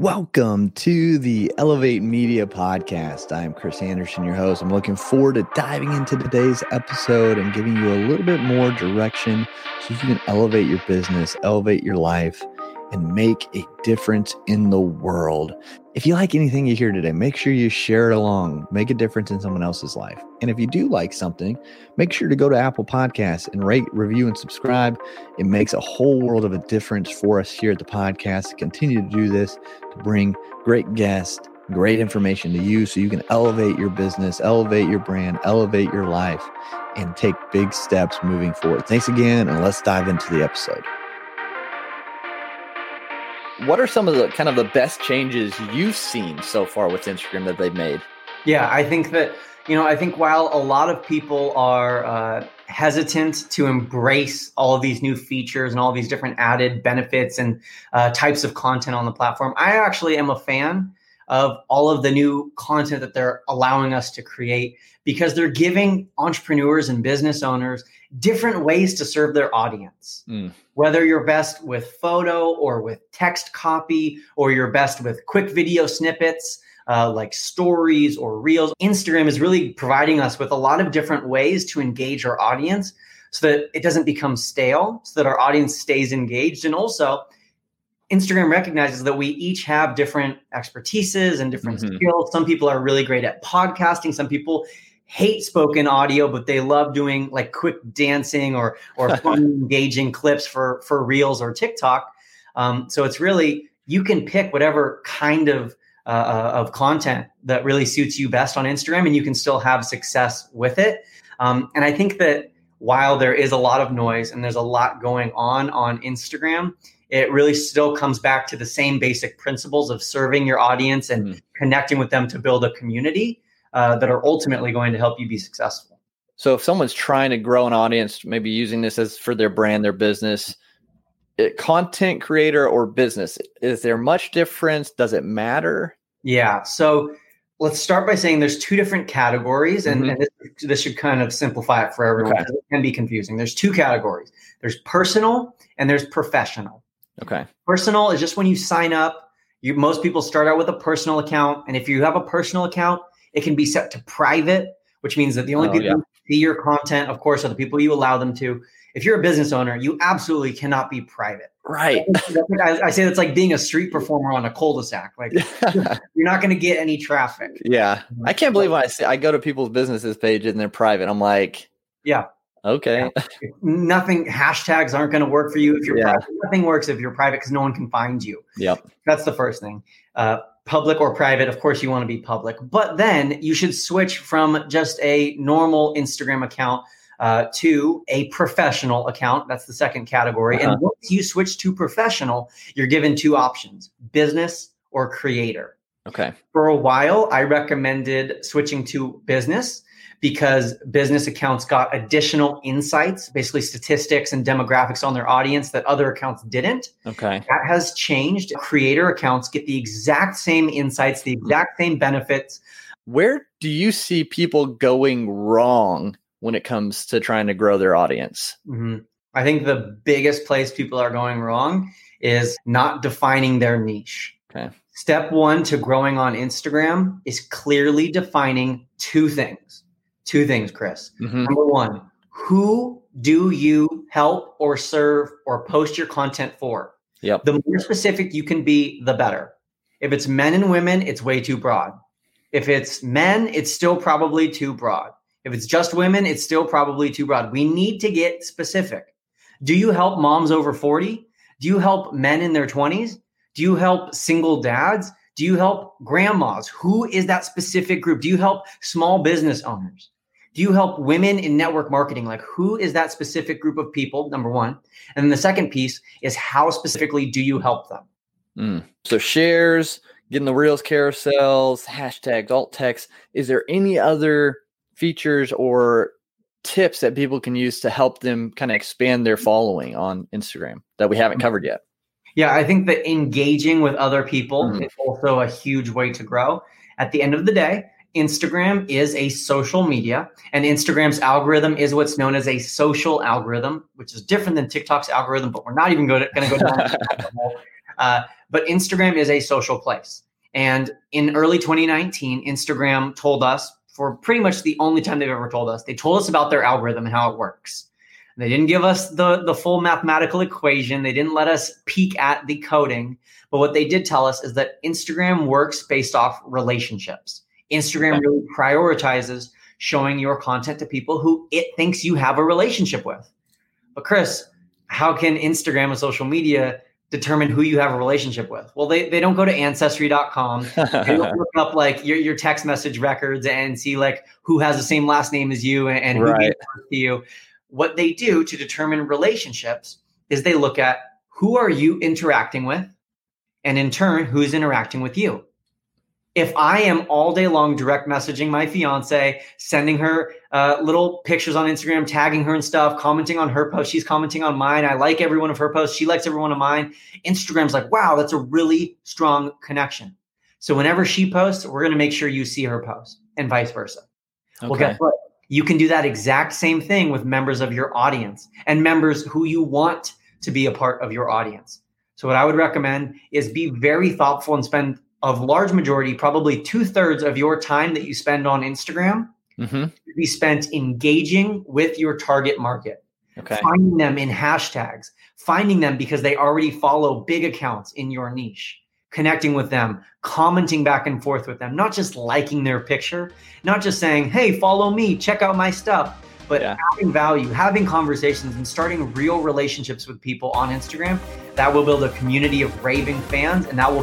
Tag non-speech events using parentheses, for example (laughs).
Welcome to the Elevate Media Podcast. I am Chris Anderson, your host. I'm looking forward to diving into today's episode and giving you a little bit more direction so you can elevate your business, elevate your life, and make a difference in the world. If you like anything you hear today, make sure you share it along, make a difference in someone else's life. And if you do like something, make sure to go to Apple Podcasts and rate, review, and subscribe. It makes a whole world of a difference for us here at the podcast continue to do this, to bring great guests, great information to you so you can elevate your business, elevate your brand, elevate your life, and take big steps moving forward. Thanks again, and let's dive into the episode what are some of the kind of the best changes you've seen so far with Instagram that they've made? Yeah, I think that you know, I think while a lot of people are uh, hesitant to embrace all of these new features and all these different added benefits and uh, types of content on the platform, I actually am a fan of all of the new content that they're allowing us to create because they're giving entrepreneurs and business owners different ways to serve their audience. Mm. Whether you're best with photo or with text copy, or you're best with quick video snippets. Uh, like stories or reels. Instagram is really providing us with a lot of different ways to engage our audience so that it doesn't become stale, so that our audience stays engaged. And also, Instagram recognizes that we each have different expertises and different mm-hmm. skills. Some people are really great at podcasting. Some people hate spoken audio, but they love doing like quick dancing or or (laughs) fun engaging clips for for reels or TikTok. Um, so it's really you can pick whatever kind of uh, uh, of content that really suits you best on Instagram, and you can still have success with it. Um, and I think that while there is a lot of noise and there's a lot going on on Instagram, it really still comes back to the same basic principles of serving your audience and mm. connecting with them to build a community uh, that are ultimately going to help you be successful. So if someone's trying to grow an audience, maybe using this as for their brand, their business, it, content creator or business, is there much difference? Does it matter? Yeah. So let's start by saying there's two different categories, and, mm-hmm. and this, this, should kind of simplify it for everyone. Okay. It can be confusing. There's two categories. There's personal and there's professional. Okay. Personal is just when you sign up. You most people start out with a personal account, and if you have a personal account, it can be set to private, which means that the only oh, people yeah. who see your content, of course, are the people you allow them to. If you're a business owner, you absolutely cannot be private. Right. (laughs) I, I say that's like being a street performer on a cul-de-sac. Like (laughs) you're not going to get any traffic. Yeah, I can't believe when I see I go to people's businesses pages and they're private. I'm like, yeah, okay. Yeah. Nothing hashtags aren't going to work for you if you're yeah. private. Nothing works if you're private because no one can find you. Yep. That's the first thing. Uh, public or private, of course, you want to be public, but then you should switch from just a normal Instagram account uh, to a professional account. That's the second category. Uh-huh. And once you switch to professional, you're given two options business or creator. Okay. For a while, I recommended switching to business because business accounts got additional insights, basically statistics and demographics on their audience that other accounts didn't. Okay. That has changed. Creator accounts get the exact same insights, the exact same benefits. Where do you see people going wrong when it comes to trying to grow their audience? Mm-hmm. I think the biggest place people are going wrong is not defining their niche. Okay. Step one to growing on Instagram is clearly defining two things two things, Chris. Mm-hmm. Number one, who do you help or serve or post your content for? Yep. The more specific you can be, the better. If it's men and women, it's way too broad. If it's men, it's still probably too broad. If it's just women, it's still probably too broad. We need to get specific. Do you help moms over 40? Do you help men in their 20s? Do you help single dads? Do you help grandmas? Who is that specific group? Do you help small business owners? Do you help women in network marketing? Like, who is that specific group of people? Number one. And then the second piece is how specifically do you help them? Mm. So, shares, getting the Reels carousels, hashtags, alt text. Is there any other features or tips that people can use to help them kind of expand their following on Instagram that we haven't covered yet? Yeah, I think that engaging with other people mm. is also a huge way to grow. At the end of the day, Instagram is a social media, and Instagram's algorithm is what's known as a social algorithm, which is different than TikTok's algorithm. But we're not even going to, go down. (laughs) Uh, but Instagram is a social place. And in early 2019, Instagram told us for pretty much the only time they've ever told us, they told us about their algorithm and how it works. They didn't give us the, the full mathematical equation. They didn't let us peek at the coding. But what they did tell us is that Instagram works based off relationships. Instagram really prioritizes showing your content to people who it thinks you have a relationship with. But Chris, how can Instagram and social media determine who you have a relationship with? Well, they, they don't go to ancestry.com. they don't look up like your, your text message records and see like who has the same last name as you and, and who right. to you. What they do to determine relationships is they look at who are you interacting with and in turn who's interacting with you if I am all day long direct messaging my fiance, sending her uh, little pictures on Instagram, tagging her and stuff, commenting on her post, she's commenting on mine. I like every one of her posts. She likes every one of mine. Instagram's like, wow, that's a really strong connection. So whenever she posts, we're going to make sure you see her post and vice versa. Okay. Well, guess what? You can do that exact same thing with members of your audience and members who you want to be a part of your audience. So what I would recommend is be very thoughtful and spend of large majority, probably two thirds of your time that you spend on Instagram mm-hmm. be spent engaging with your target market. Okay. Finding them in hashtags, finding them because they already follow big accounts in your niche, connecting with them, commenting back and forth with them, not just liking their picture, not just saying, hey, follow me, check out my stuff but yeah. having value, having conversations, and starting real relationships with people on Instagram, that will build a community of raving fans and that will